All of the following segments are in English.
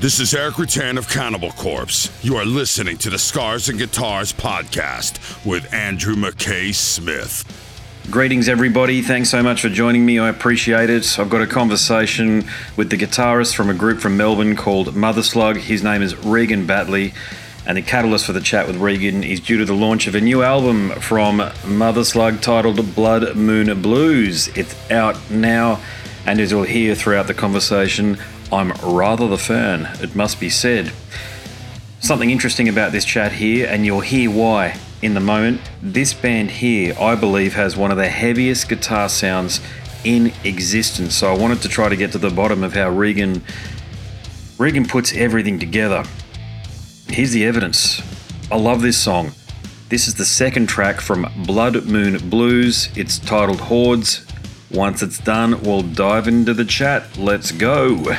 This is Erik Rutan of Cannibal Corpse. You are listening to the Scars and Guitars podcast with Andrew McKay Smith. Greetings, everybody. Thanks so much for joining me. I appreciate it. I've got a conversation with the guitarist from a group from Melbourne called Mother Slug. His name is Regan Batley, and the catalyst for the chat with Regan is due to the launch of a new album from Mother Slug titled Blood Moon Blues. It's out now, and as you'll hear throughout the conversation, I'm rather the fern, it must be said. Something interesting about this chat here, and you'll hear why in the moment. This band here, I believe, has one of the heaviest guitar sounds in existence. So I wanted to try to get to the bottom of how Regan Regan puts everything together. Here's the evidence. I love this song. This is the second track from Blood Moon Blues. It's titled Hordes. Once it's done, we'll dive into the chat. Let's go.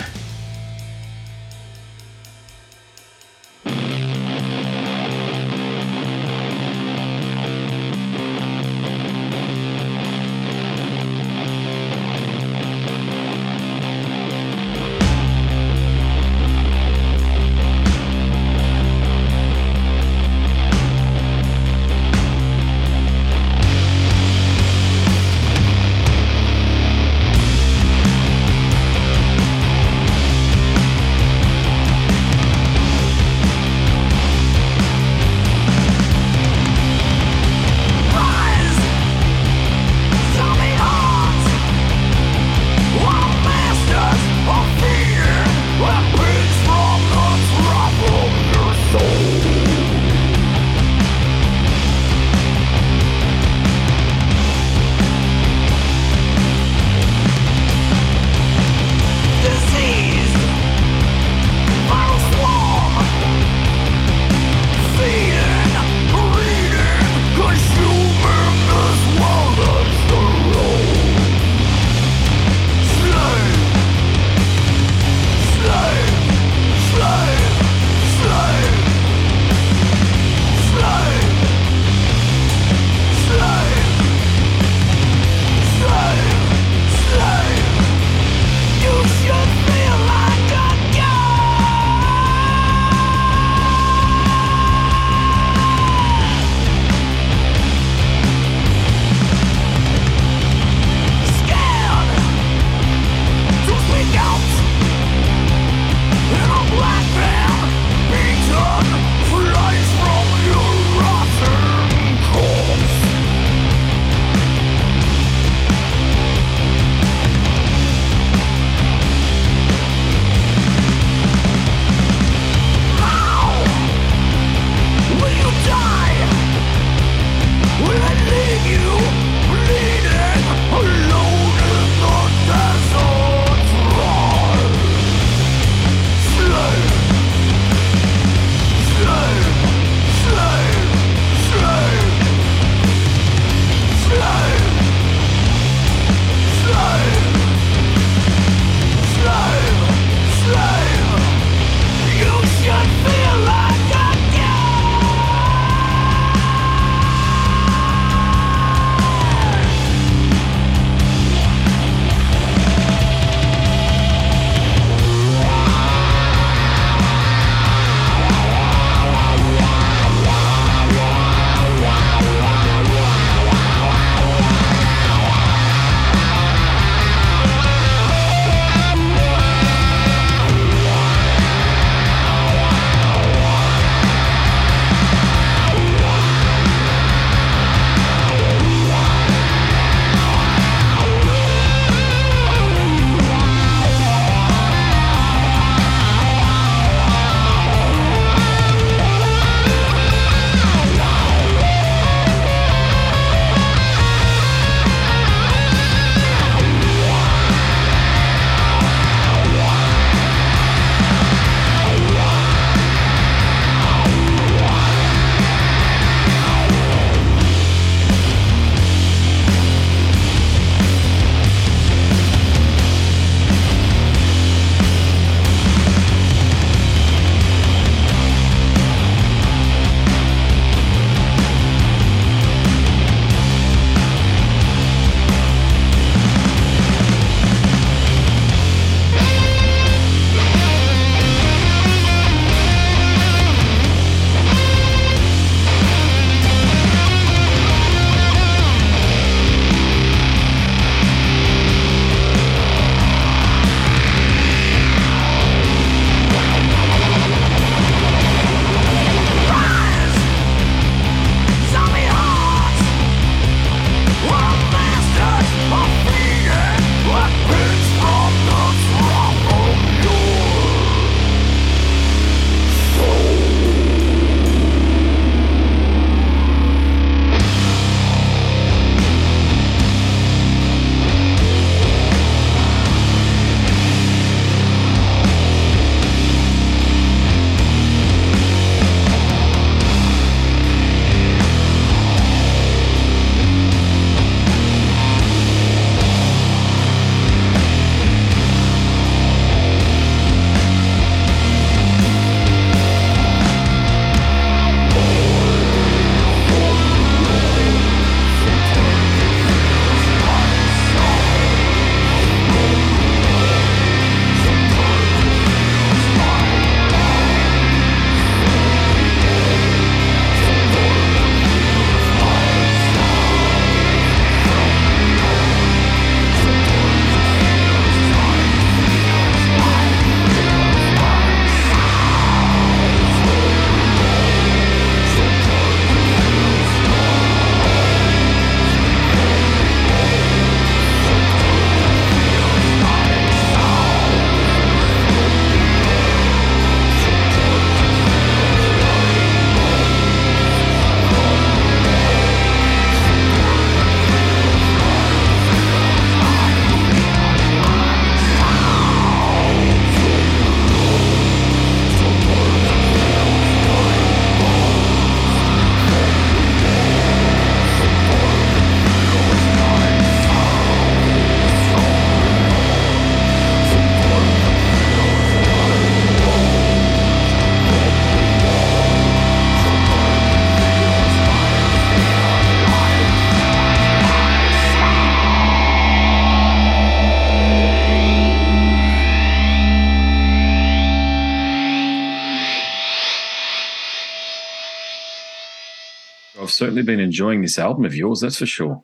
Certainly been enjoying this album of yours, that's for sure.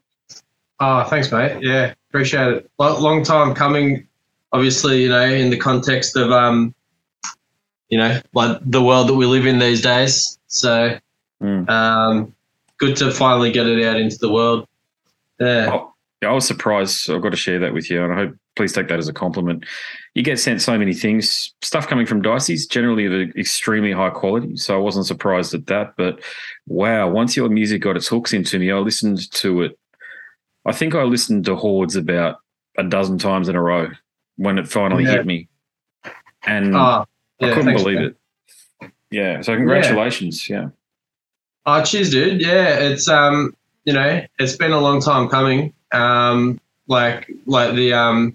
Oh, thanks, mate. Yeah, appreciate it. Long time coming. Obviously, you know, in the context of um, you know, like the world that we live in these days. So, mm. um, good to finally get it out into the world. Yeah. Oh, I was surprised. I've got to share that with you, and I hope please take that as a compliment. You get sent so many things, stuff coming from Dicey's, generally of extremely high quality. So I wasn't surprised at that. But wow, once your music got its hooks into me, I listened to it. I think I listened to Hordes about a dozen times in a row when it finally yeah. hit me, and oh, yeah, I couldn't thanks, believe man. it. Yeah. So congratulations. Yeah. yeah. Oh, cheers, dude. Yeah, it's um, you know, it's been a long time coming. Um, like like the um,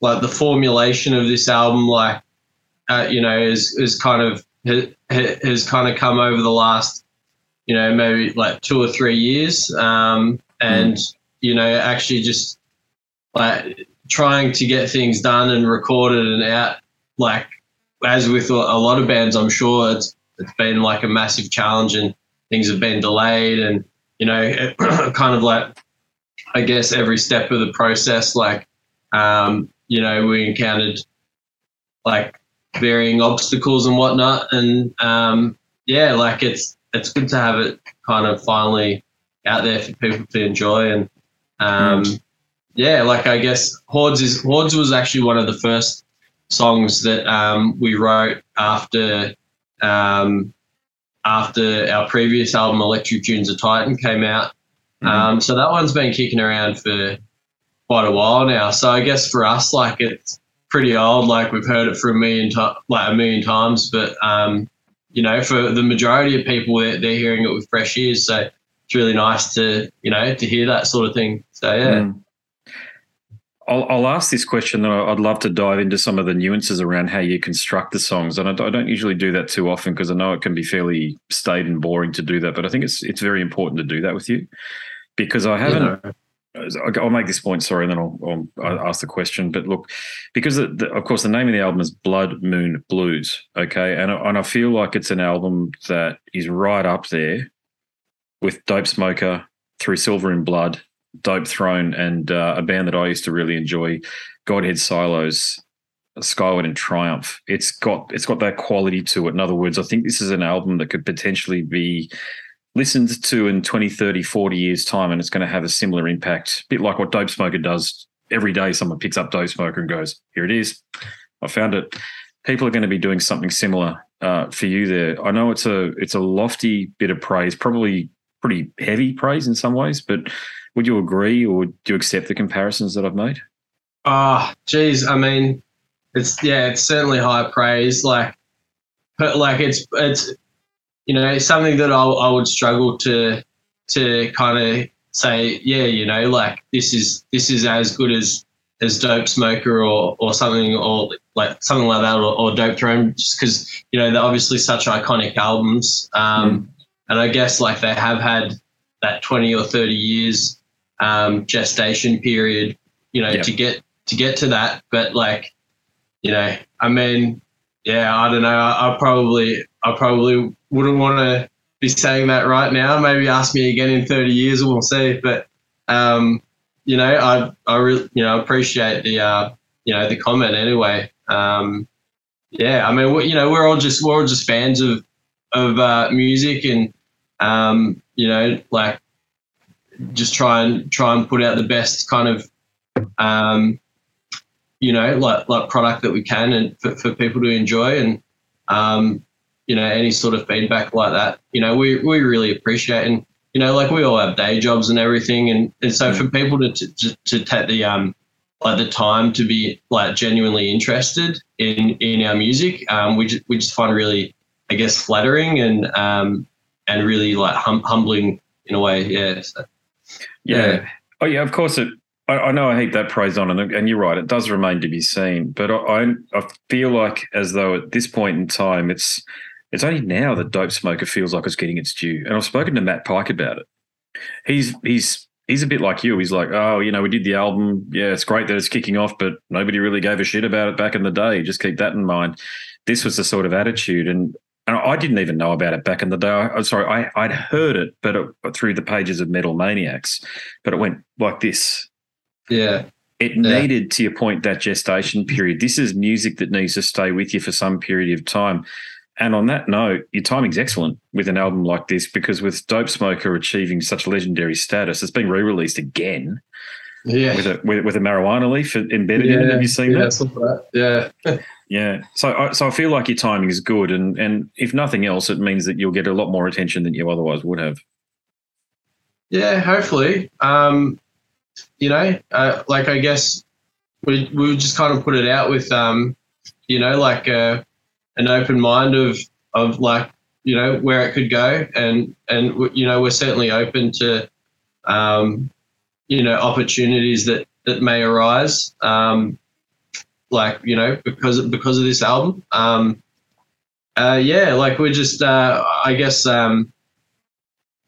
like the formulation of this album, like uh, you know, is is kind of has kind of come over the last, you know, maybe like two or three years, um, and mm. you know, actually just like trying to get things done and recorded and out, like as with a lot of bands, I'm sure it's it's been like a massive challenge and things have been delayed and you know kind of like I guess every step of the process like um, you know we encountered like varying obstacles and whatnot and um, yeah like it's it's good to have it kind of finally out there for people to enjoy and um, yeah like I guess Hordes is Hordes was actually one of the first songs that um, we wrote after um, after our previous album, Electric Dunes of Titan, came out. Mm-hmm. Um, so that one's been kicking around for quite a while now. So I guess for us, like it's pretty old. Like we've heard it for a million to- like a million times, but um, you know, for the majority of people, they're, they're, hearing it with fresh ears. So it's really nice to you know to hear that sort of thing. So yeah. Mm. I'll, I'll, ask this question, and I'd love to dive into some of the nuances around how you construct the songs. And I, I don't usually do that too often because I know it can be fairly staid and boring to do that. But I think it's it's very important to do that with you because I haven't. I'll make this point, sorry, and then I'll, I'll ask the question. But look, because the, the, of course the name of the album is Blood Moon Blues, okay, and and I feel like it's an album that is right up there with Dope Smoker, Through Silver in Blood, Dope Throne and uh, a band that I used to really enjoy, Godheadsilo's, Skyward in Triumph. It's got it's got that quality to it. In other words, I think this is an album that could potentially be listened to in 20, 30, 40 years time and it's going to have a similar impact. A bit like what Dope Smoker does. Every day someone picks up Dope Smoker and goes, here it is. I found it. People are going to be doing something similar uh, for you there. I know it's a it's a lofty bit of praise, probably pretty heavy praise in some ways, but would you agree, or do you accept the comparisons that I've made? Ah, oh, geez. I mean, it's yeah, it's certainly high praise. Like, but like it's it's you know it's something that I, I would struggle to to kind of say, yeah, you know, like this is this is as good as as Dope Smoker or or something or like something like that or, or Dope Throne, just because you know they're obviously such iconic albums. Um, mm. And I guess like they have had that twenty or thirty years um, gestation period, you know, yep. to get to get to that. But like, you know, I mean, yeah, I don't know. I, I probably I probably wouldn't want to be saying that right now. Maybe ask me again in 30 years and we'll see. But um, you know, I I really you know appreciate the uh, you know the comment anyway. Um, yeah, I mean, we, you know, we're all just we're all just fans of of uh, music and um, you know, like just try and try and put out the best kind of um, you know like like product that we can and for, for people to enjoy and um, you know any sort of feedback like that you know we we really appreciate and you know like we all have day jobs and everything and, and so for people to, to to take the um like the time to be like genuinely interested in in our music um we just, we just find really I guess flattering and um and really like hum- humbling in a way yeah so. Yeah. yeah. Oh, yeah. Of course, it. I, I, know I heap that praise on, and, and you're right. It does remain to be seen. But I, I feel like as though at this point in time, it's it's only now that Dope Smoker feels like it's getting its due. And I've spoken to Matt Pike about it. He's he's he's a bit like you. He's like, oh, you know, we did the album. Yeah, it's great that it's kicking off, but nobody really gave a shit about it back in the day. Just keep that in mind. This was the sort of attitude, and and I didn't even know about it back in the day. I, am sorry, I, I'd heard it, but it, through the pages of Metal Maniacs, but it went like this. Yeah. It Yeah. needed, to your point, that gestation period. This is music that needs to stay with you for some period of time. And on that note, your timing's excellent with an album like this because with Dope Smoker achieving such legendary status, it's being re-released again Yeah. with a with, with a marijuana leaf embedded in it. Have you seen yeah, that? something like that. Yeah. Yeah. So I, so I feel like your timing is good, and and if nothing else, it means that you'll get a lot more attention than you otherwise would have. Yeah, hopefully. Um, you know, uh, like I guess we we would just kind of put it out with um, you know, like uh, an open mind of of like you know where it could go, and and you know we're certainly open to um, you know opportunities that that may arise. Um, like you know because because of this album. Um, uh, yeah, like we're just uh, I guess. Um,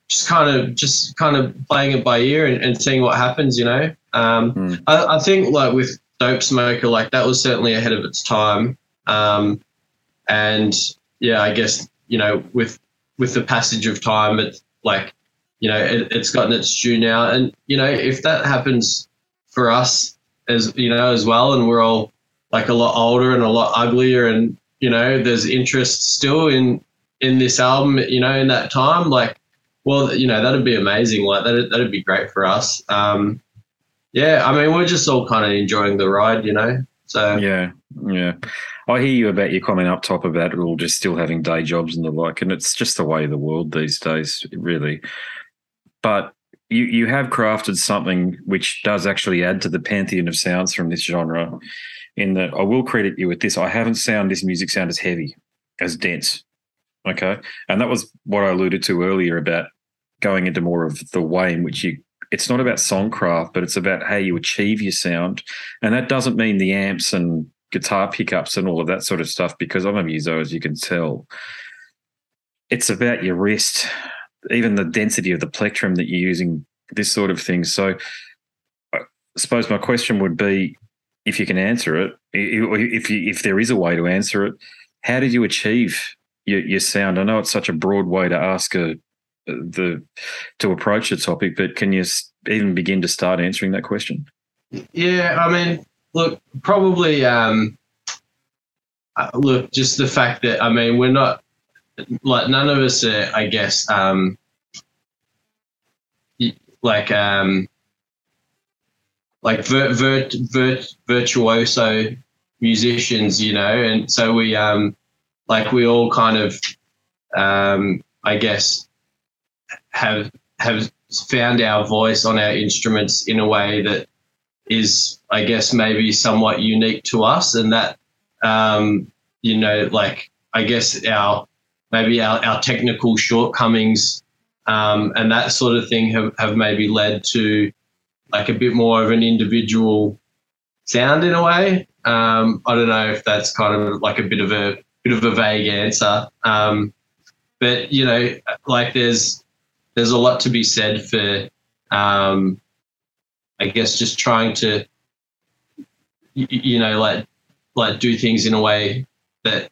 just kind of just kind of playing it by ear and, and seeing what happens you know um, Hmm. I, I think like with dope smoker like that was certainly ahead of its time um, and yeah i guess you know with with the passage of time it's like you know it, it's gotten its due now and you know if that happens for us as you know as well and we're all like a lot older and a lot uglier and you know there's interest still in in this album you know in that time like well, you know, that'd be amazing. Like that, that'd be great for us. Um, yeah, I mean, we're just all kind of enjoying the ride, you know. So Yeah, yeah. I hear you about your comment up top about it all just still having day jobs and the like, and it's just the way of the world these days, really. But you you have crafted something which does actually add to the pantheon of sounds from this genre. In that, I will credit you with this. I haven't found this music sound as heavy, as dense. Okay, and that was what I alluded to earlier about going into more of the way in which you. It's not about songcraft, but it's about how you achieve your sound, and that doesn't mean the amps and guitar pickups and all of that sort of stuff because I'm a muso, as you can tell. It's about your wrist, even the density of the plectrum that you're using, this sort of thing. So, I suppose my question would be, if you can answer it, if you, if there is a way to answer it, how did you achieve your, your sound? I know it's such a broad way to ask a the to approach the topic, but can you even begin to start answering that question? yeah, I mean, look, probably, um, uh, look, just the fact that I mean, we're not like none of us are, I guess, um, like um, like vir- vir- vir- virtuoso musicians, you know, and so we um, like we all kind of, um, I guess, have have found our voice on our instruments in a way that is, I guess, maybe somewhat unique to us, and that, um, you know, like I guess our maybe our, our technical shortcomings um, and that sort of thing have, have maybe led to like a bit more of an individual sound in a way. Um, I don't know if that's kind of like a bit of a bit of a vague answer, um, but you know, like there's there's a lot to be said for, um, I guess, just trying to, you know, like like do things in a way that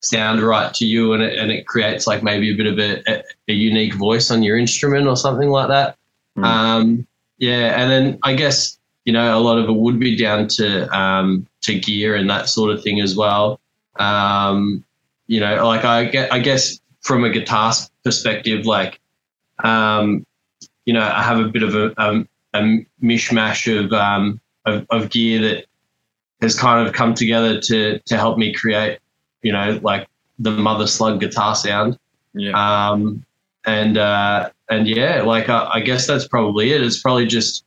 sound right to you, and it and it creates like maybe a bit of a, a, unique voice on your instrument or something like that. Mm. Um, yeah, and then I guess you know a lot of it would be down to um, to gear and that sort of thing as well. Um, you know, like I get, I guess from a guitar perspective, like um, you know, I have a bit of a, a, a mishmash of, um, of of gear that has kind of come together to to help me create, you know, like the Mother Slug guitar sound. Yeah. Um, and uh, and yeah, like I, I guess that's probably it. It's probably just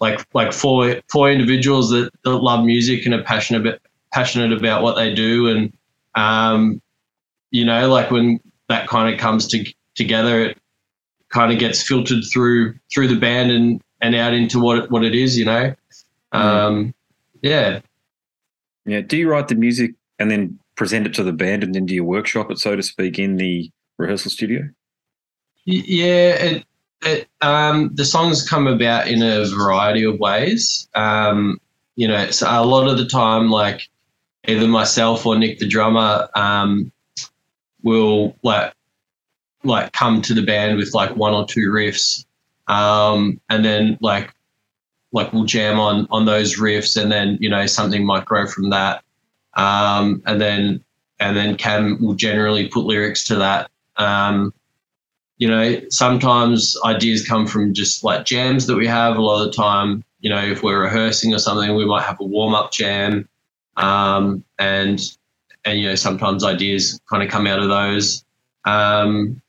like like four four individuals that, that love music and are passionate about, passionate about what they do, and um, you know, like when that kind of comes to, together, it kind of gets filtered through through the band and and out into what it, what it is, you know. Um, yeah, Yeah. Do you write the music and then present it to the band and then do you workshop it, so to speak, in the rehearsal studio? Yeah, it, it, um, the songs come about in a variety of ways. Um, you know, it's a lot of the time, like either myself or Nick the drummer um, will like like come to the band with like one or two riffs, um, and then like like we'll jam on on those riffs, and then you know something might grow from that, um, and then and then Cam will generally put lyrics to that. Um, you know, sometimes ideas come from just like jams that we have. A lot of the time, you know, if we're rehearsing or something, we might have a warm up jam, um, and and you know sometimes ideas kind of come out of those, um,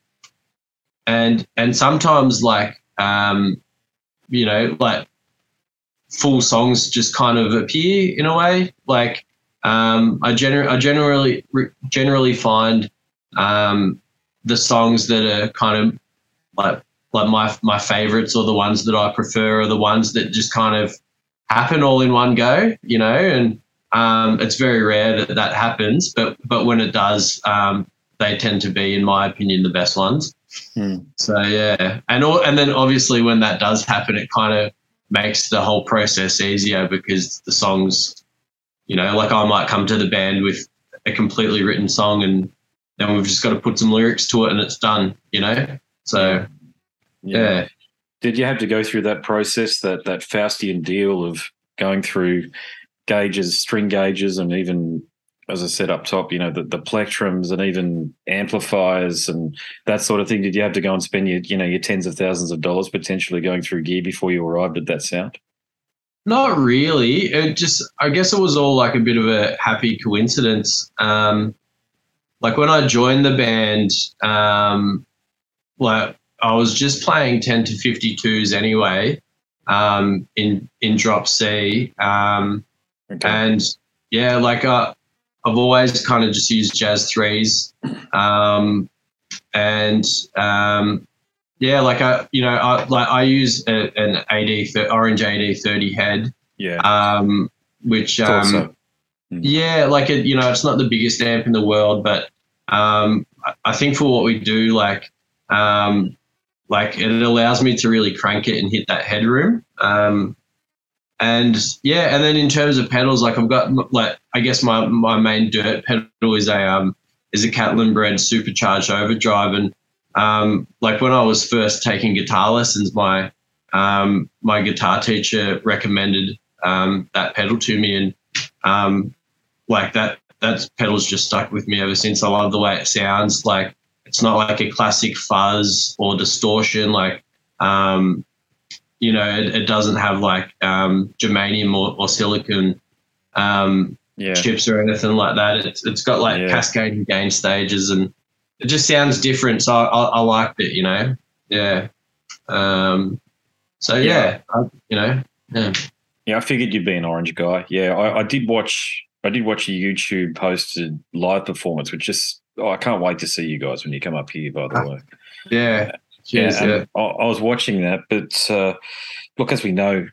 and and sometimes like um, you know like full songs just kind of appear in a way. Like um, I, gener- I generally generally find um, the songs that are kind of like like my my favorites or the ones that I prefer are the ones that just kind of happen all in one go, you know, and um, it's very rare that that happens, but but when it does, um, they tend to be, in my opinion, the best ones. Hmm. So yeah, and all, and then obviously when that does happen, it kind of makes the whole process easier because the songs, you know, like I might come to the band with a completely written song and then we've just got to put some lyrics to it and it's done, you know? So, yeah. yeah. Did you have to go through that process, that, that Faustian deal of going through gauges, string gauges, and even, as I said up top, you know, the, the plectrums and even amplifiers and that sort of thing? Did you have to go and spend your, you know, your tens of thousands of dollars potentially going through gear before you arrived at that sound? Not really. It just, I guess it was all like a bit of a happy coincidence. Um, like when I joined the band, um, like I was just playing 10 to 52s anyway um, in in drop C. Um, okay. And yeah, like uh, I've always kind of just used jazz threes. Um, and um, yeah, like I, you know, I like I use a, an AD orange AD 30 head. Yeah. Um, which um, Mm. Yeah, like it, you know, it's not the biggest amp in the world, but um, I think for what we do, like, um, like it allows me to really crank it and hit that headroom. Um, and yeah, and then in terms of pedals, like I've got like I guess my my main dirt pedal is a um is a Catalinbread supercharged overdrive, and um, like when I was first taking guitar lessons, my um, my guitar teacher recommended um, that pedal to me, and um, like that that pedal's just stuck with me ever since. I love the way it sounds. Like it's not like a classic fuzz or distortion. Like um, you know, it, it, doesn't have like um, germanium or, or silicon um, yeah. chips or anything like that. It's it's got like yeah. cascading gain stages and it just sounds different. So I, I, I liked it. You know, yeah. Um, so yeah, yeah. I, you know, yeah. Yeah, I figured you'd be an orange guy. Yeah, I, I did watch I did watch a YouTube posted live performance, which just oh, I can't wait to see you guys when you come up here. By the way, yeah, Cheers, yeah. yeah. I, I, was watching that, but uh, look, as we know,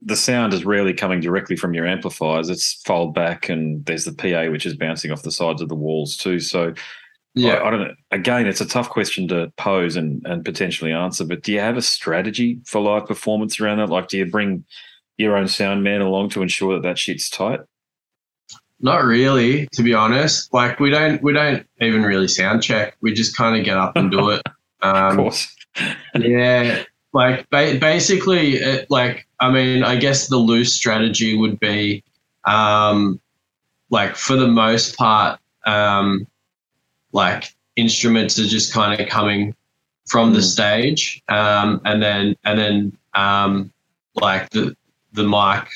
the sound is rarely coming directly from your amplifiers. It's fold back, and there's the PA which is bouncing off the sides of the walls too. So, yeah, I, I don't know. Again, it's a tough question to pose and and potentially answer. But do you have a strategy for live performance around that? Like, do you bring your own sound man along to ensure that that shit's tight? Not really, to be honest. Like we don't we don't even really sound check. We just kind of get up and do it. Um, of course. yeah, like ba- basically, it, like I mean, I guess the loose strategy would be, um, like for the most part, um, like instruments are just kind of coming from mm. the stage, um, and then and then um, like the the mic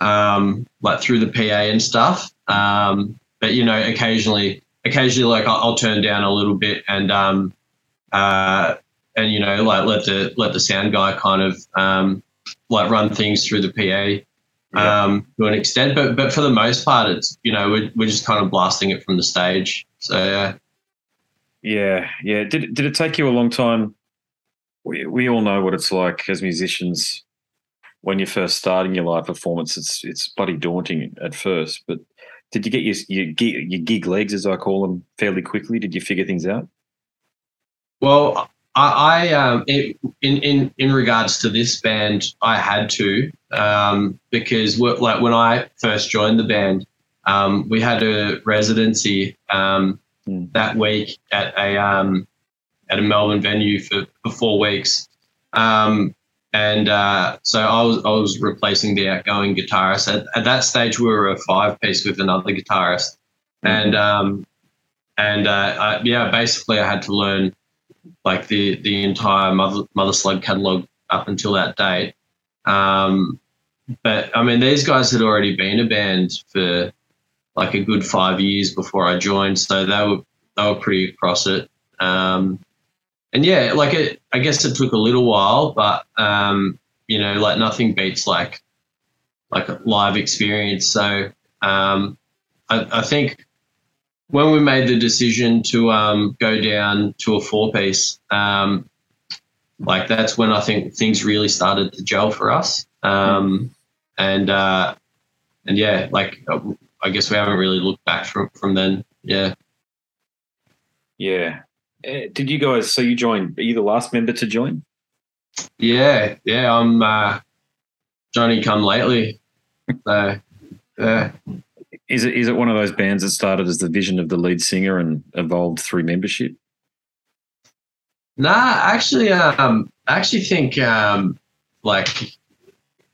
um, like through the PA and stuff. Um, but you know, occasionally, occasionally, like I'll, I'll turn down a little bit and um, uh, and you know, like let the let the sound guy kind of um, like run things through the PA. Um, to an extent, but but for the most part, it's you know we're, we're just kind of blasting it from the stage. So yeah, yeah, yeah. Did did it take you a long time? We we all know what it's like as musicians when you're first starting your live performance. It's it's bloody daunting at first, but did you get your, your your gig legs, as I call them, fairly quickly? Did you figure things out? Well, I, I um, it, in in in regards to this band, I had to um, because like when I first joined the band, um, we had a residency um, mm. that week at a um, at a Melbourne venue for, for four weeks. Um, and uh, so I was I was replacing the outgoing guitarist. At, at that stage, we were a five piece with another guitarist, mm-hmm. and um, and uh, I, yeah, basically I had to learn like the the entire Mother Mother Slug catalog up until that date. Um, but I mean, these guys had already been a band for like a good five years before I joined, so they were they were pretty across it. Um, and yeah, like it, I guess it took a little while, but um, you know, like nothing beats like like a live experience. So um, I, I, think when we made the decision to um, go down to a four piece, um, like that's when I think things really started to gel for us. Um, and uh, and yeah, like I guess we haven't really looked back from from then. Yeah. Yeah, uh, did you guys? So you joined? Are you the last member to join? Yeah, yeah. I'm uh, Johnny come lately. So, yeah. Is it is it one of those bands that started as the vision of the lead singer and evolved through membership? Nah, actually, um, I actually think um, like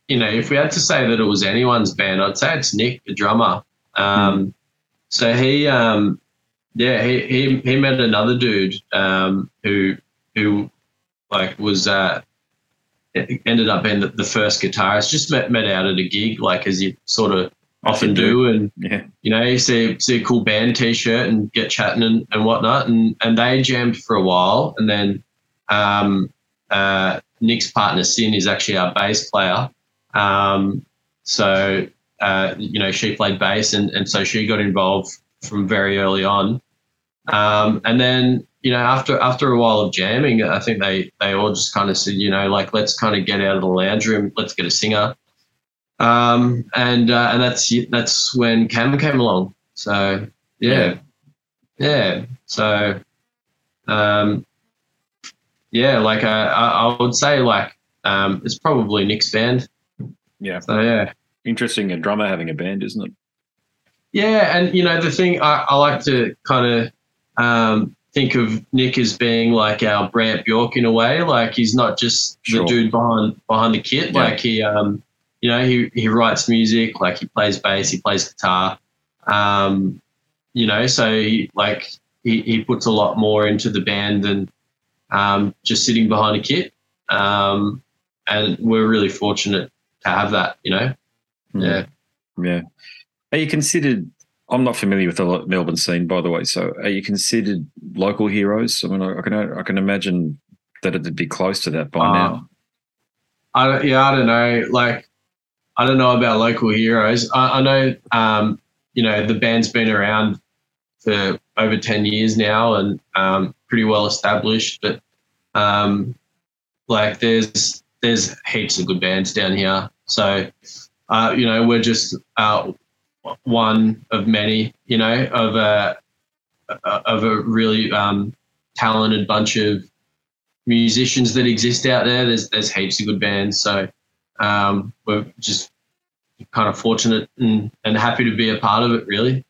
you know, if we had to say that it was anyone's band, I'd say it's Nick, the drummer. Um, mm. So he um, yeah, he, he he met another dude um, who who like was uh, ended up being the, the, first guitarist. Just met met out at a gig, like as you sort of often do, and yeah. you know, you see see a cool band T-shirt and get chatting and, and whatnot, and and they jammed for a while, and then um, uh, Nick's partner Sin is actually our bass player, um, so uh, you know she played bass, and and so she got involved from very early on. Um, and then you know after after a while of jamming, I think they they all just kind of said, you know, like let's kind of get out of the lounge room, let's get a singer. Um, and uh, and that's that's when Cam came along. So yeah, yeah. So um, yeah, like I, I would say like um, it's probably Nick's band. Yeah. So yeah. Interesting, a drummer having a band, isn't it? Yeah, and you know the thing I, I like to kind of um, think of Nick as being like our Brant Bjork in a way. Like he's not just sure. the dude behind behind the kit. Yeah. Like he, um, you know, he he writes music. Like he plays bass, he plays guitar. Um, you know, so he like he, he puts a lot more into the band than um, just sitting behind a kit. Um, and we're really fortunate to have that. You know, mm. yeah, yeah. Are you considered? I'm not familiar with the Melbourne scene, by the way. So, are you considered local heroes? I mean, I can I can imagine that it'd be close to that by uh, now. I yeah, I don't know. Like, I don't know about local heroes. I, I know, um, you know, the band's been around for over ten years now and um, pretty well established. But um, like, there's there's heaps of good bands down here. So, uh, you know, we're just uh, one of many, you know, of a of a really um, talented bunch of musicians that exist out there. There's there's heaps of good bands, so um, we're just kind of fortunate and, and happy to be a part of it. Really.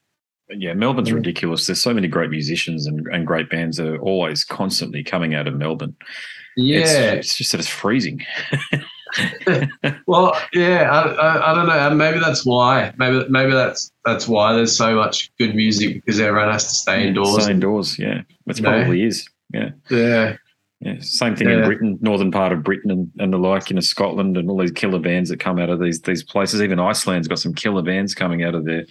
Yeah, Melbourne's ridiculous. There's so many great musicians and, and great bands that are always constantly coming out of Melbourne. Yeah, it's, it's just that it's freezing. well, yeah, I, I, I, don't know. Maybe that's why. Maybe maybe that's that's why there's so much good music because everyone has to stay indoors. Stay indoors, yeah. It probably is. Yeah. Yeah. Yeah. Same thing yeah. in Britain, northern part of Britain and, and the like, you know, Scotland and all these killer bands that come out of these these places. Even Iceland's got some killer bands coming out of there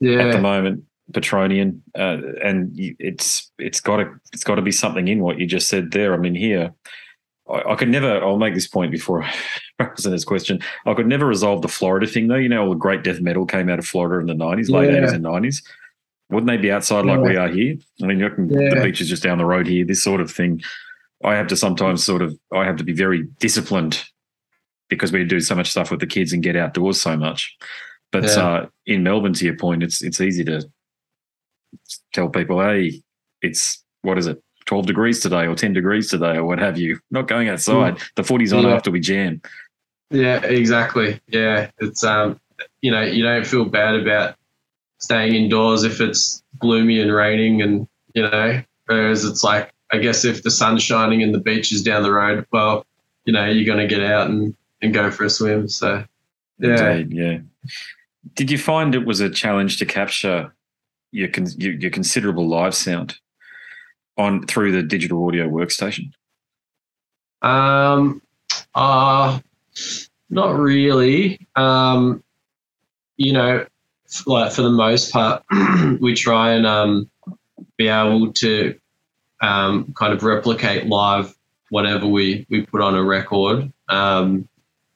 yeah. at the moment. Petronian, uh, and it's it's got to it's got to be something in what you just said there. I mean, here I, I could never. I'll make this point before I answer this question. I could never resolve the Florida thing, though. You know, all the great death metal came out of Florida in the nineties, late eighties and nineties. Wouldn't they be outside like yeah. we are here? I mean, can, yeah. the beach is just down the road here. This sort of thing, I have to sometimes sort of. I have to be very disciplined because we do so much stuff with the kids and get outdoors so much. But yeah. uh, in Melbourne, to your point, it's it's easy to tell people, hey, it's what is it? 12 degrees today or 10 degrees today or what have you. Not going outside. Mm. The footy's on yeah. after we jam. Yeah, exactly. Yeah. It's, um, you know, you don't feel bad about staying indoors if it's gloomy and raining and, you know. Whereas it's like, I guess if the sun's shining and the beach is down the road, well, you know, you're going to get out and, and go for a swim. So, yeah. Indeed, yeah. Did you find it was a challenge to capture your, con- your your considerable live sound on through the digital audio workstation? Um, uh, not really. Um, you know, f- like for the most part, we try and um, be able to um, kind of replicate live whatever we, we put on a record. Um,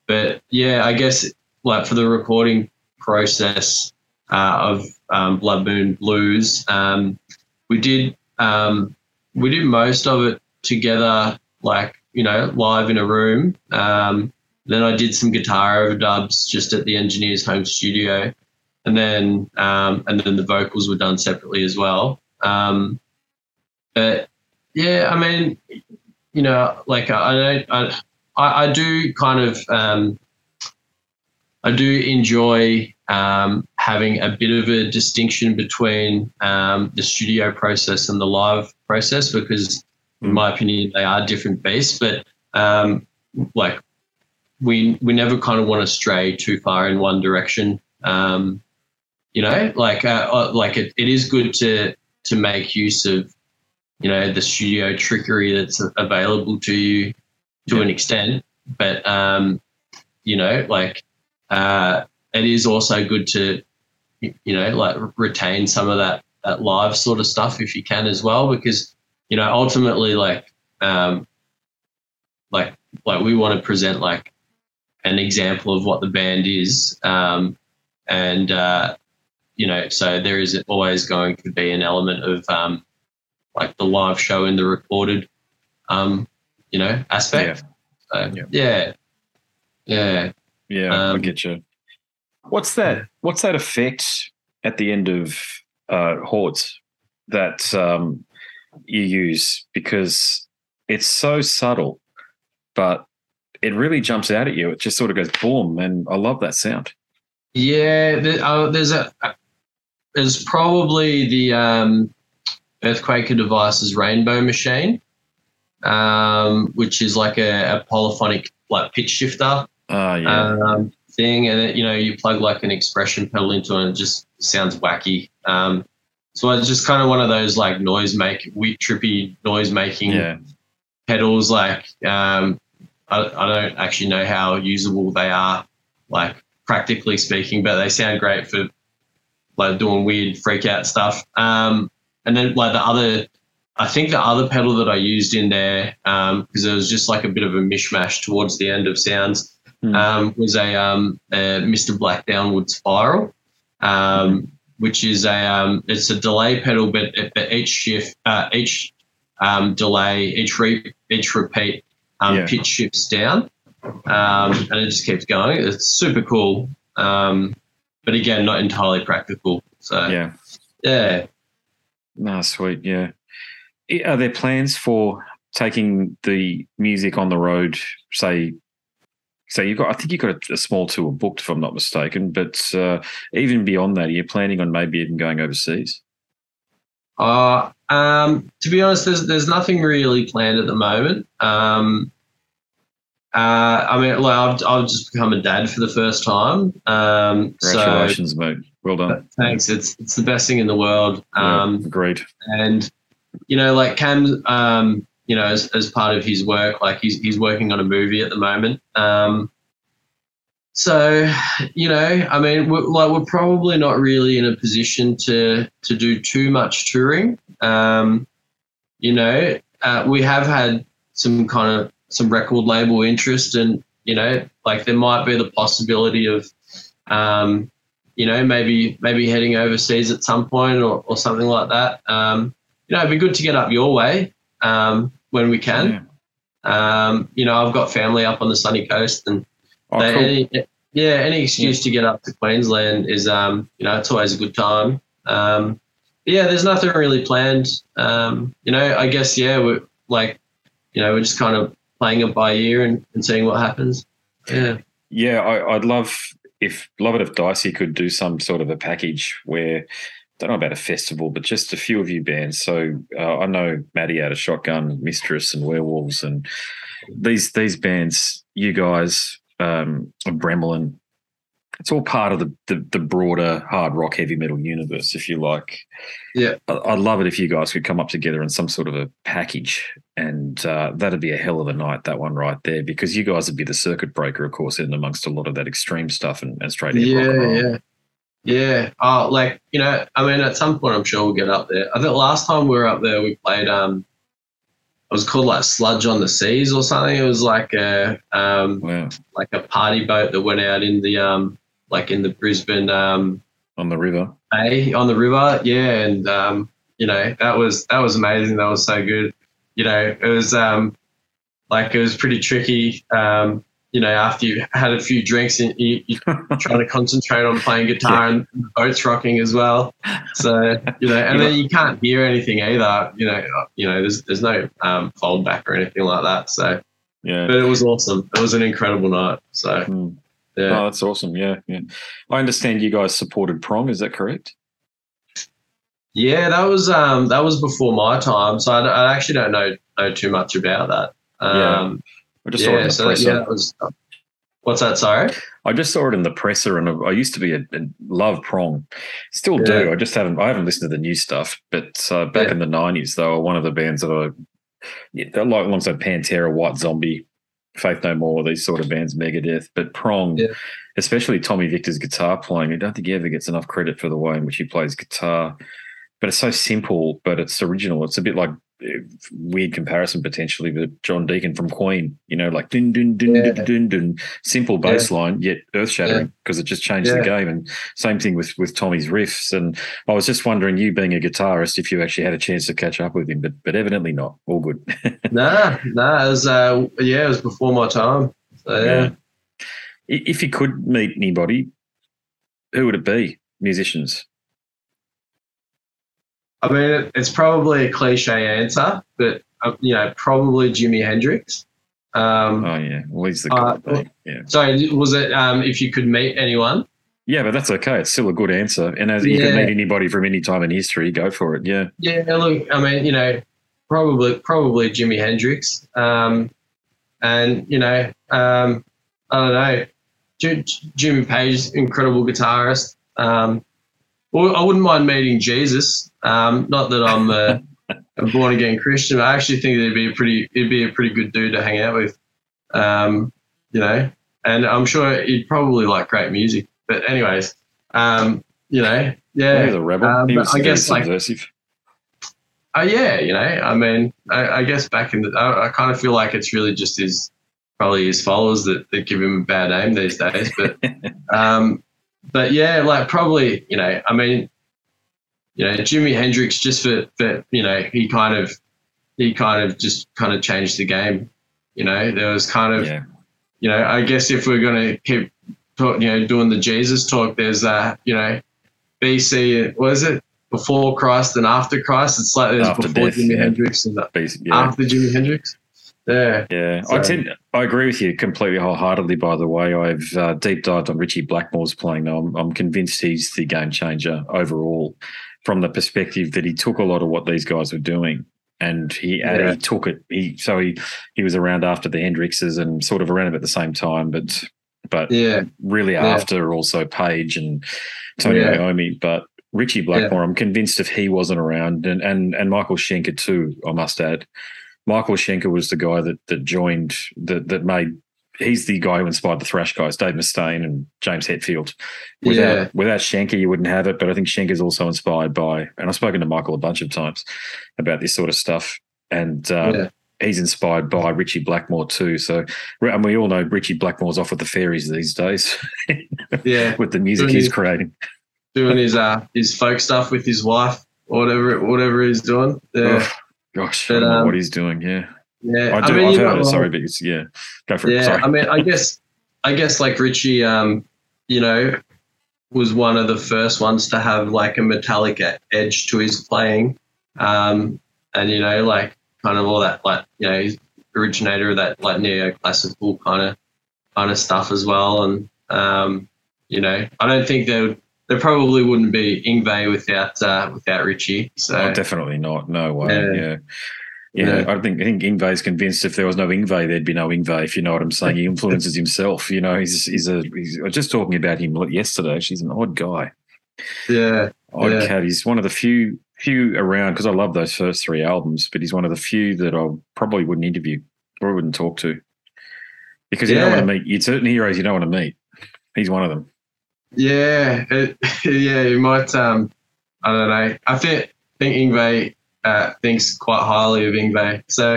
but yeah, I guess like for the recording process uh, of um, Blood Moon Blues, um, we did um, we did most of it together, like you know, live in a room. Um, then I did some guitar overdubs just at the engineer's home studio, and then um, and then the vocals were done separately as well. Um, but yeah, I mean, you know, like I don't, I, I, I do kind of, um, I do enjoy um, having a bit of a distinction between um, the studio process and the live process because, in my opinion, they are different beasts. But um, like, we we never kind of want to stray too far in one direction. Um, you know, like uh, uh, like it, it is good to to make use of you know the studio trickery that's available to you to Yeah. an extent, but um, you know, like uh, it is also good to you know like retain some of that that live sort of stuff if you can as well, because you know ultimately like um, like like we want to present like an example of what the band is, um, and uh, you know, so there is always going to be an element of um, like the live show and the recorded, um, you know, aspect. So, Yeah. yeah, yeah. Yeah, I Um, get you. What's that? What's that effect at the end of uh, hordes that um, you use? Because it's so subtle, but it really jumps out at you. It just sort of goes boom, and I love that sound. Yeah, uh, there's a there's probably the um, Earthquaker Devices Rainbow Machine, um, which is like a, a polyphonic like pitch shifter Ah, yeah, um, thing, and it, you know you plug like an expression pedal into it, and it just sounds wacky. Um, so it's just kind of one of those like noise make, weird, trippy noise making yeah, pedals. Like um, I, I don't actually know how usable they are, like practically speaking, but they sound great for like doing weird freak out stuff. Um, and then like the other, I think the other pedal that I used in there, because it was just like a bit of a mishmash towards the end of sounds, Hmm. um, was a, um, a Mr. Black Downward Spiral. Um, which is a um, it's a delay pedal, but, but each shift, uh, each um, delay, each re- each repeat um, Yeah. pitch shifts down, um, and it just keeps going. It's super cool, um, but again, not entirely practical. So yeah. yeah, No, sweet. Yeah. Are there plans for taking the music on the road? Say, say you've got. I think you've got a, a small tour booked, if I'm not mistaken. But uh, even beyond that, are you planning on maybe even going overseas? Uh, um, to be honest, there's there's nothing really planned at the moment. Um, uh, I mean, like I've I've just become a dad for the first time. Um, so Congratulations, mate. Well done. thanks. It's it's the best thing in the world. Yeah, Um, agreed. and you know, like Cam, um, you know, as, as part of his work, like he's he's working on a movie at the moment. Um, so, you know, I mean, we're, like we're probably not really in a position to to do too much touring. Um, you know, uh, we have had some kind of some record label interest, and you know, like there might be the possibility of, um, you know, maybe maybe heading overseas at some point or, or something like that. Um, you know, it'd be good to get up your way um, when we can. Yeah. Um, you know, I've got family up on the sunny coast, and Oh, they- cool. any, yeah, any excuse to get up to Queensland is, um, you know, it's always a good time. Um, yeah, there's nothing really planned. Um, you know, I guess yeah, we're like, you know, we're just kind of playing it by ear and, and seeing what happens. Yeah. Yeah, I, I'd love if love it if Dicey could do some sort of a package where don't know about a festival, but just a few of you bands. So uh, I know Maddie out of Shotgun, Mistress, and Werewolves, and these these bands. You guys, um, Bremelin, it's all part of the, the, the broader hard rock heavy metal universe, if you like. Yeah, I'd love it if you guys could come up together in some sort of a package, and uh, that'd be a hell of a night. That one right there, because you guys would be the circuit breaker, of course, in amongst a lot of that extreme stuff and, and straight yeah, yeah. Yeah. Oh, like, you know, I mean, at some point, I'm sure we'll get up there. I think last time we were up there, we played, um, it was called like Sludge on the Seas or something. It was like a, um, wow. like a party boat that went out in the, um, like in the Brisbane, um, on the river. Bay, on the river. Yeah. And, um, you know, that was, that was amazing. That was so good. You know, it was, um, like, it was pretty tricky. Um, you know, after you had a few drinks and you, are trying to concentrate on playing guitar yeah. and the boat's rocking as well. So, you know, and then you can't hear anything either. You know, you know, there's there's no um, fold back or anything like that. So, yeah, but it was awesome. It was an incredible night. So, mm. Yeah, oh, that's awesome. Yeah, yeah. I understand you guys supported Prong. Is that correct? Yeah, that was um that was before my time, so I, I actually don't know know too much about that. Um, yeah. I just yeah, saw it in the so, presser. Yeah, was, what's that? Sorry, I just saw it in the presser, and I used to be a, a love prong, still yeah. do. I just haven't. I haven't listened to the new stuff, but uh, back yeah. in the nineties, they were one of the bands that I, yeah, like alongside Pantera, White Zombie, Faith No More, these sort of bands, Megadeth, but prong. Especially Tommy Victor's guitar playing. I don't think he ever gets enough credit for the way in which he plays guitar but it's so simple, but it's original. It's a bit like weird comparison potentially, but John Deacon from Queen, you know, like dun dun dun yeah. dun dun dun, simple bass yeah. line yet earth shattering because yeah. it just changed the game. And same thing with with Tommy's riffs. And I was just wondering, you being a guitarist, if you actually had a chance to catch up with him, but but evidently not. All good. nah, nah, it was uh, yeah, it was before my time. So, yeah. If you could meet anybody, who would it be? Musicians. I mean, it's probably a cliche answer, but uh, you know, probably Jimi Hendrix. Um, oh yeah, well he's the uh, yeah. Sorry, was it um, if you could meet anyone? Yeah, but that's okay. It's still a good answer. And as you can meet anybody from any time in history, go for it. Yeah. Yeah. Look, I mean, you know, probably probably Jimi Hendrix. Um, and you know, um, I don't know, J- Jimmy Page, incredible guitarist. Um, well, I wouldn't mind meeting Jesus. Um, not that I'm a, a born again Christian. I actually think it'd be a pretty it'd be a pretty good dude to hang out with. Um, you know, and I'm sure he'd probably like great music. But anyways, um, you know, yeah, he's a rebel. Um, he was I guess subversive. like. Oh yeah, you know, I mean, I, I guess back in the, I, I, kind of feel like it's really just his, probably his followers that, that give him a bad name these days. But, um, but yeah, like probably, you know, I mean, you know, Jimi Hendrix just for, for you know, he kind of he kind of just kind of changed the game. You know, there was kind of yeah. you know, I guess if we're gonna keep talk, you know, doing the Jesus talk, there's uh, you know, BC was it? Before Christ and after Christ. It's like there's after before death, Jimi yeah. Hendrix and yeah. after Jimi Hendrix. Yeah. Yeah. So. I tend I agree with you completely wholeheartedly, by the way. I've uh, deep dived on Ritchie Blackmore's playing. I'm, I'm convinced he's the game changer overall from the perspective that he took a lot of what these guys were doing and he uh, yeah. he took it. He so he he was around after the Hendrixes and sort of around at the same time, but but yeah, really yeah. after also Page and Tony yeah. Iommi. But Ritchie Blackmore, I'm convinced if he wasn't around, and and and Michael Schenker too, I must add, Michael Schenker was the guy that that joined that that made. He's the guy who inspired the thrash guys, Dave Mustaine and James Hetfield. Without yeah. without Schenker, you wouldn't have it. But I think Schenker's also inspired by, and I've spoken to Michael a bunch of times about this sort of stuff. And um, yeah he's inspired by Ritchie Blackmore too. So, and we all know Ritchie Blackmore's off with the fairies these days. yeah, with the music doing he's his, creating, doing his uh his folk stuff with his wife, whatever whatever he's doing. Yeah. Oh, Gosh, but, um, what he's doing. Yeah. Yeah. I do. I mean, I've heard it. Sorry, but it's, yeah. Go for yeah, it. Sorry. I mean, I guess, I guess like Ritchie, um, you know, was one of the first ones to have like a metallic edge to his playing. Um, and, you know, like kind of all that, like, you know, he's originator of that like neoclassical kind of, kind of stuff as well. And, um, you know, I don't think there would, there probably wouldn't be Yngwie without uh, without Ritchie. So Oh, definitely not. No way. Yeah. Yeah. Yeah, Yeah. I think I think Yngwie's convinced if there was no Yngwie, there'd be no Ingve. If you know what I'm saying, he influences himself. You know, he's he's a. He's, I was just talking about him yesterday. She's an odd guy, yeah, odd Yeah. cat. He's one of the few few around because I love those first three albums, but he's one of the few that I probably wouldn't interview, probably wouldn't talk to, because you don't want to meet. You certain heroes you don't want to meet. He's one of them. yeah, it, yeah. You might. Um, I don't know. I think think Yngwie uh, thinks quite highly of Yngwie. So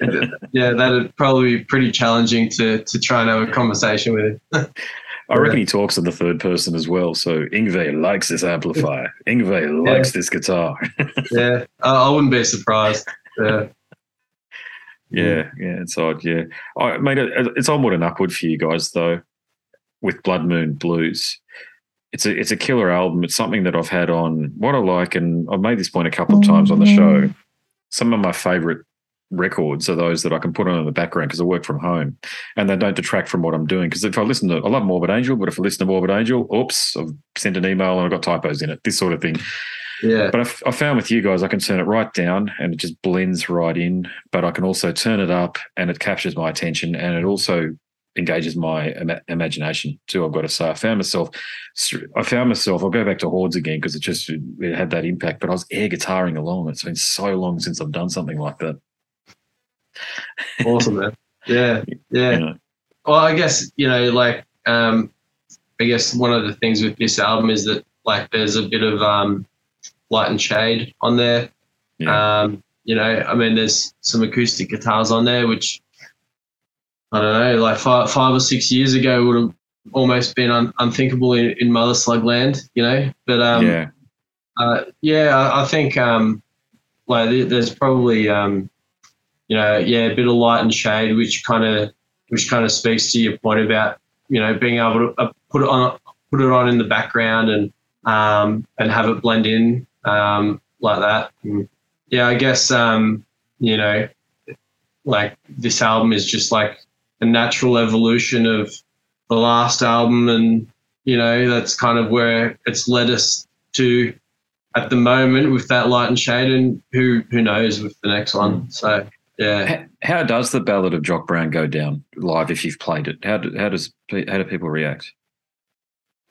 yeah, that'd probably be pretty challenging to to try and have a conversation with him. I reckon he talks in the third person as well. So Yngwie likes this amplifier. Yngwie likes this guitar. yeah, I, I wouldn't be surprised. Yeah. Yeah, yeah, it's odd. Yeah, I made it. It's onward and upward for you guys though. With Blood Moon Blues, it's a it's a killer album. It's something that I've had on what I like, and I've made this point a couple of times on the mm-hmm. show. Some of my favorite records are those that I can put on in the background because I work from home, and they don't detract from what I'm doing. Because if I listen to, I love Morbid Angel, but if I listen to Morbid Angel, oops, I've sent an email and I've got typos in it. This sort of thing. Yeah. But I've, I found with you guys, I can turn it right down and it just blends right in. But I can also turn it up and it captures my attention and it also engages my ima- imagination too. I've got to say, I found myself, I found myself. I'll go back to Hordes again because it just it had that impact. But I was air guitaring along. It's been so long since I've done something like that. Awesome, man. Yeah. Yeah. You know? Well, I guess you know, like, um, I guess one of the things with this album is that like there's a bit of um, light and shade on there. Yeah. Um, you know, I mean, there's some acoustic guitars on there, which I don't know, like five, five or six years ago would have almost been un- unthinkable in, in Mother Slug land. You know, but um, yeah. uh, yeah, I, I think um, like there- there's probably um, you know yeah a bit of light and shade, which kind of which kind of speaks to your point about you know being able to uh, put it on put it on in the background and um, and have it blend in um, like that. And yeah, I guess um, you know like this album is just like a natural evolution of the last album, and you know that's kind of where it's led us to at the moment with that light and shade, and who who knows with the next one. So yeah, How, how does the Ballad of Jock Brown go down live if you've played it? How do, how does how do people react?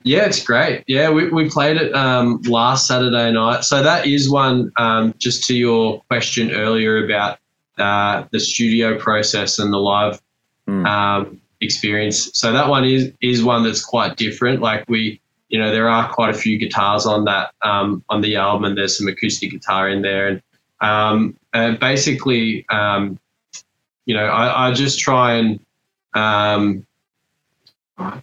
yeah, it's great. Yeah, we we played it um, last Saturday night. So that is one. Um, just to your question earlier about uh, the studio process and the live Mm. um, experience. So that one is is one that's quite different. Like we, you know, there are quite a few guitars on that um, on the album, and there's some acoustic guitar in there, and um, uh, basically, um, you know, I, I just try and um,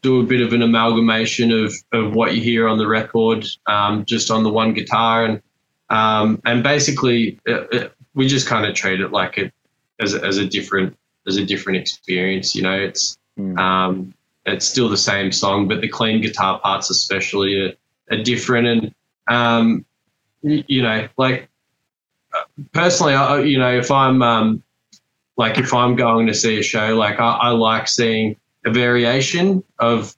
do a bit of an amalgamation of of what you hear on the record, um, just on the one guitar, and um, and basically, uh, uh, we just kind of treat it like it as as a different as a different experience. You know, it's Mm. um, it's still the same song, but the clean guitar parts, especially, are, are different. And um, y- you know, like personally, I, you know, if I'm um, like if I'm going to see a show, like I, I like seeing a variation of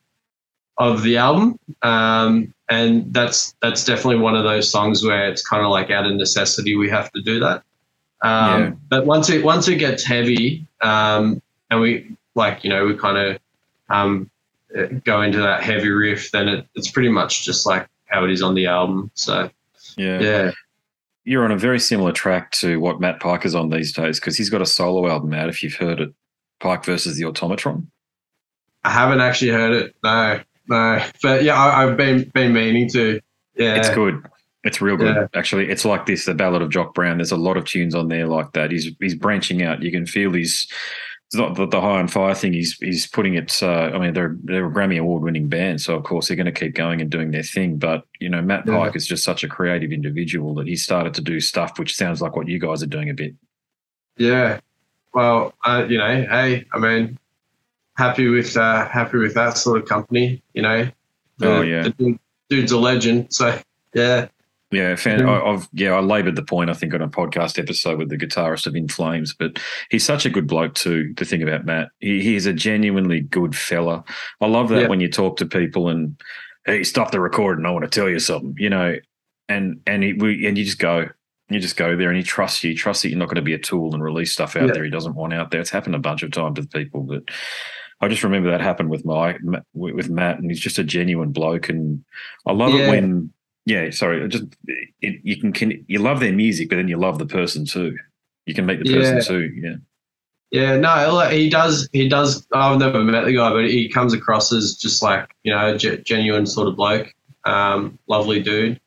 of the album, um, and that's that's definitely one of those songs where it's kind of like out of necessity we have to do that. Um, Yeah. But once it once it gets heavy, um, and we like you know we kind of um, uh, go into that heavy riff, then it, it's pretty much just like how it is on the album. So Yeah. yeah, You're on a very similar track to what Matt Pike is on these days because he's got a solo album out. If you've heard it, Pike versus the Automatron. I haven't actually heard it. No, no. But yeah, I, I've been been meaning to. Yeah, It's good. It's real good. Yeah. Actually, it's like this, the Ballad of Jock Brown. There's a lot of tunes on there like that. He's he's branching out. You can feel he's it's not the, the high on fire thing. He's he's putting it. Uh, I mean, they're they're a Grammy award winning band, so of course they're going to keep going and doing their thing. But you know, Matt Yeah. Pike is just such a creative individual that he started to do stuff which sounds like what you guys are doing a bit. Yeah. Well, uh, you know, hey, I mean, happy with uh, happy with that sort of company. You know. Oh, The- yeah. dude- dude's a legend. So yeah, Yeah, fan, Yeah. I, I've yeah, I laboured the point I think on a podcast episode with the guitarist of In Flames, but he's such a good bloke too. The thing about Matt, he, he's a genuinely good fella. I love that Yeah. when you talk to people and hey, stop the recording. I want to tell you something, you know, and and he, we and you just go, you just go there, and he trusts you. He trusts that you're not going to be a tool and release stuff out Yeah. there he doesn't want out there. It's happened a bunch of times with people, but I just remember that happened with my with Matt, and he's just a genuine bloke, and I love Yeah. it when. Yeah, sorry. Just it, you can, can you love their music, but then you love the person too. You can meet the person Yeah. too. Yeah, Yeah, no, he does. He does. I've never met the guy, but he comes across as just like you know, a ge- genuine sort of bloke. Um, lovely dude.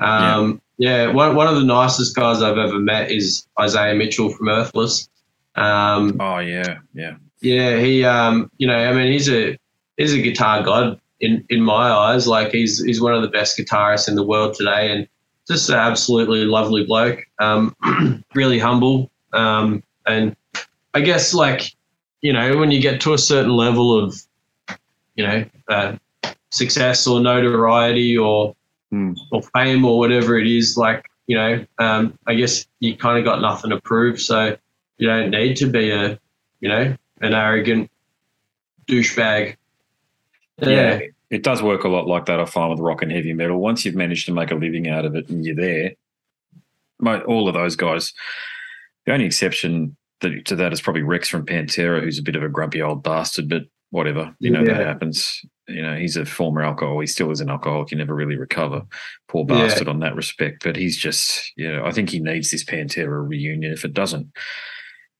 Um, yeah, one one of the nicest guys I've ever met is Isaiah Mitchell from Earthless. Um, Oh yeah, yeah. yeah, he. Um, you know, I mean, he's a he's a guitar god in in my eyes. Like he's he's one of the best guitarists in the world today, and just an absolutely lovely bloke. Um, really humble. Um, and I guess like you know when you get to a certain level of you know uh, success or notoriety or Hmm. or fame or whatever it is, like you know, um, I guess you kind of got nothing to prove, so you don't need to be a you know an arrogant douchebag. Yeah, it does work a lot like that. I find with rock and heavy metal. Once you've managed to make a living out of it and you're there, all of those guys. The only exception that, to that is probably Rex from Pantera, who's a bit of a grumpy old bastard, but whatever. You know that happens. You know he's a former alcohol. He still is an alcoholic. You never really recover. Poor Yeah. bastard on that respect. But he's just, you know, I think he needs this Pantera reunion. If it doesn't,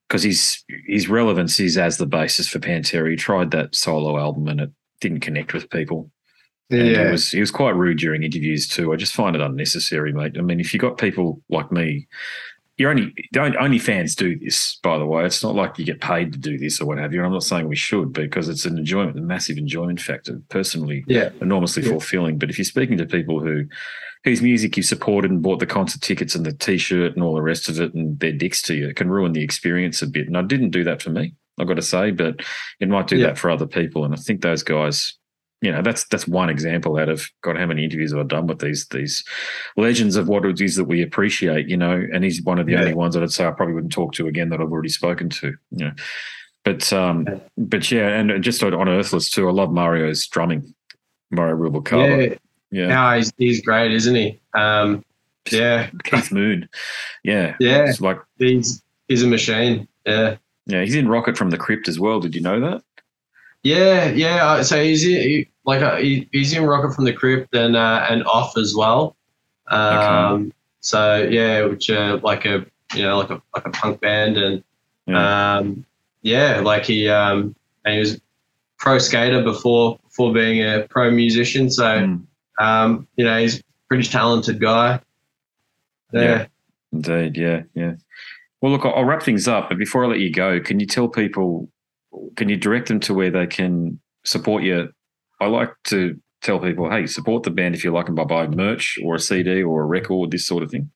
because his his relevance is as the basis for Pantera. He tried that solo album and it didn't connect with people. And he yeah, was he was quite rude during interviews too. I just find it unnecessary, mate. I mean, if you got people like me, you're only don't only fans do this, by the way. It's not like you get paid to do this or what have you. And I'm not saying we should because it's an enjoyment, a massive enjoyment factor. Personally, yeah, enormously Yeah. fulfilling. But if you're speaking to people who whose music you supported and bought the concert tickets and the t-shirt and all the rest of it and their dicks to you, it can ruin the experience a bit. And I didn't do that for me, I've got to say, but it might do Yeah. that for other people. And I think those guys, you know, that's that's one example out of God, how many interviews have I done with these these legends of what it is that we appreciate, you know, and he's one of the Yeah. only ones that I'd say I probably wouldn't talk to again that I've already spoken to. You know. But um Yeah. but yeah, and just on on Earthless too, I love Mario's drumming. Mario Rubalcaba. yeah. Yeah. No, he's he's great, isn't he? Um, yeah, Keith Moon. Yeah. yeah, It's like he's he's a machine. Yeah. Yeah, he's in Rocket from the Crypt as well. Did you know that? Yeah, yeah. So he's in, he, like uh, he, he's in Rocket from the Crypt and uh, and Off as well. Um, So yeah, which uh, like a you know like a like a punk band and Yeah. um, yeah, like he um, and he was pro skater before before being a pro musician. So Mm, um, you know he's a pretty talented guy. Yeah. Yeah. indeed. Yeah. Yeah. Well, look, I'll wrap things up. But before I let you go, can you tell people, can you direct them to where they can support you? I like to tell people, hey, support the band if you like them by buying merch or a CD or a record, this sort of thing.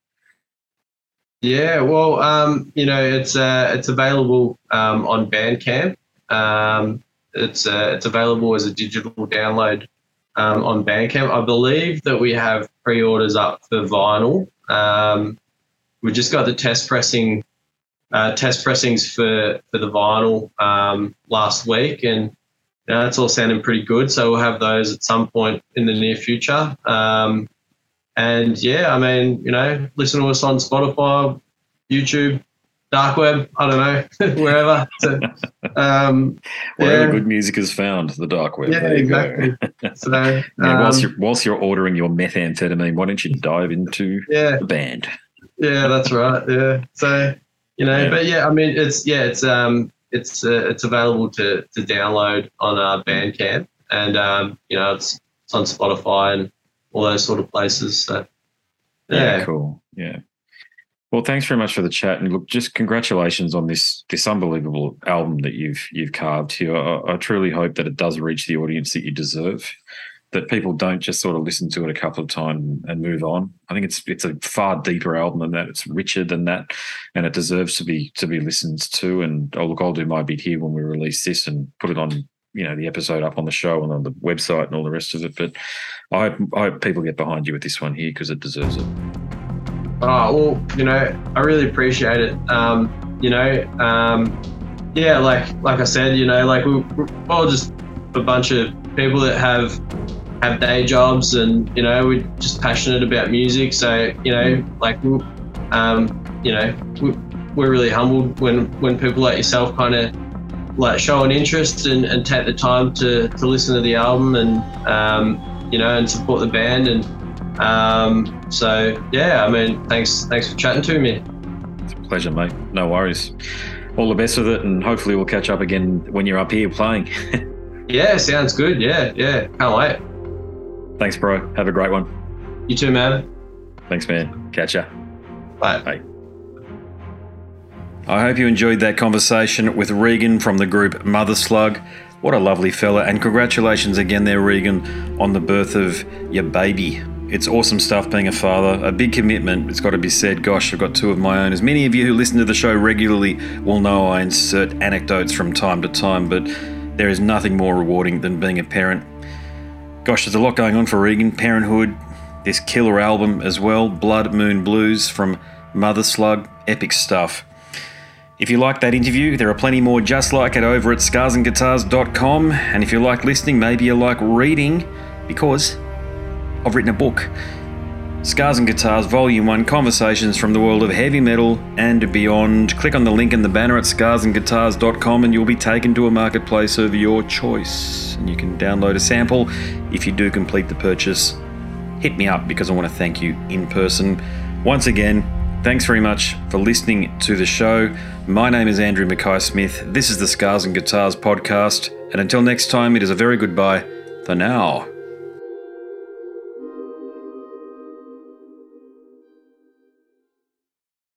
Yeah, well, um, you know, it's uh, it's available um, on Bandcamp. Um, it's uh, it's available as a digital download um, on Bandcamp. I believe that we have pre-orders up for vinyl. Um, we just got the test pressing uh, test pressings for for the vinyl um, last week, and you know, it's all sounding pretty good. So we'll have those at some point in the near future. Um, and yeah, I mean, you know, listen to us on Spotify, YouTube, dark web. I don't know, wherever. So, um, Wherever yeah, good music is found, the dark web. yeah, There you go. exactly. So, Yeah, whilst um, you're whilst you're ordering your methamphetamine, why don't you dive into yeah, the band? yeah, that's right. Yeah. So, you know, Yeah. but yeah, I mean, it's yeah, it's um, it's uh, it's available to to download on our Bandcamp, and um, you know, it's it's on Spotify and all those sort of places. So, yeah, cool. Yeah. Well, thanks very much for the chat, and look, just congratulations on this this unbelievable album that you've you've carved here. I, I truly hope that it does reach the audience that you deserve. That people don't just sort of listen to it a couple of times and move on. I think it's it's a far deeper album than that. It's richer than that, and it deserves to be to be listened to. And oh, look, I'll do my bit here when we release this and put it on you know the episode up on the show and on the website and all the rest of it. But I hope, I hope people get behind you with this one here because it deserves it. Oh well, you know, I really appreciate it. Um, you know, um, yeah, like like I said, you know, like we, we're all just a bunch of people that have have day jobs, and you know we're just passionate about music. So you know, like, um, you know, we're really humbled when when people like yourself kind of like show an interest and, and take the time to, to listen to the album and um, you know and support the band. And um, so yeah I mean thanks thanks for chatting to me. It's a pleasure mate. No worries. All the best with it and hopefully we'll catch up again when you're up here playing. Yeah sounds good. Yeah yeah. Can't wait thanks bro have a great one you too man thanks man catch ya bye bye I hope you enjoyed that conversation with Regan from the group Mother Slug. What a lovely fella, and congratulations again there, Regan, on the birth of your baby. It's awesome stuff being a father, a big commitment, it's got to be said. Gosh, I've got two of my own. As many of you who listen to the show regularly will know, I insert anecdotes from time to time, but there is nothing more rewarding than being a parent. Gosh, there's a lot going on for Regan. Parenthood, this killer album as well, Blood Moon Blues from Mother Slug, epic stuff. If you like that interview, there are plenty more just like it over at scarsandguitars.com. And if you like listening, maybe you like reading, because I've written a book. Scars and Guitars Volume 1 Conversations from the World of Heavy Metal and Beyond. Click on the link in the banner at scarsandguitars.com and you'll be taken to a marketplace of your choice. And you can download a sample if you do complete the purchase. Hit me up because I want to thank you in person. Once again, Thanks very much for listening to the show. My name is Andrew Mackay Smith. This is the Scars and Guitars podcast. And until next time, it is a very goodbye for now.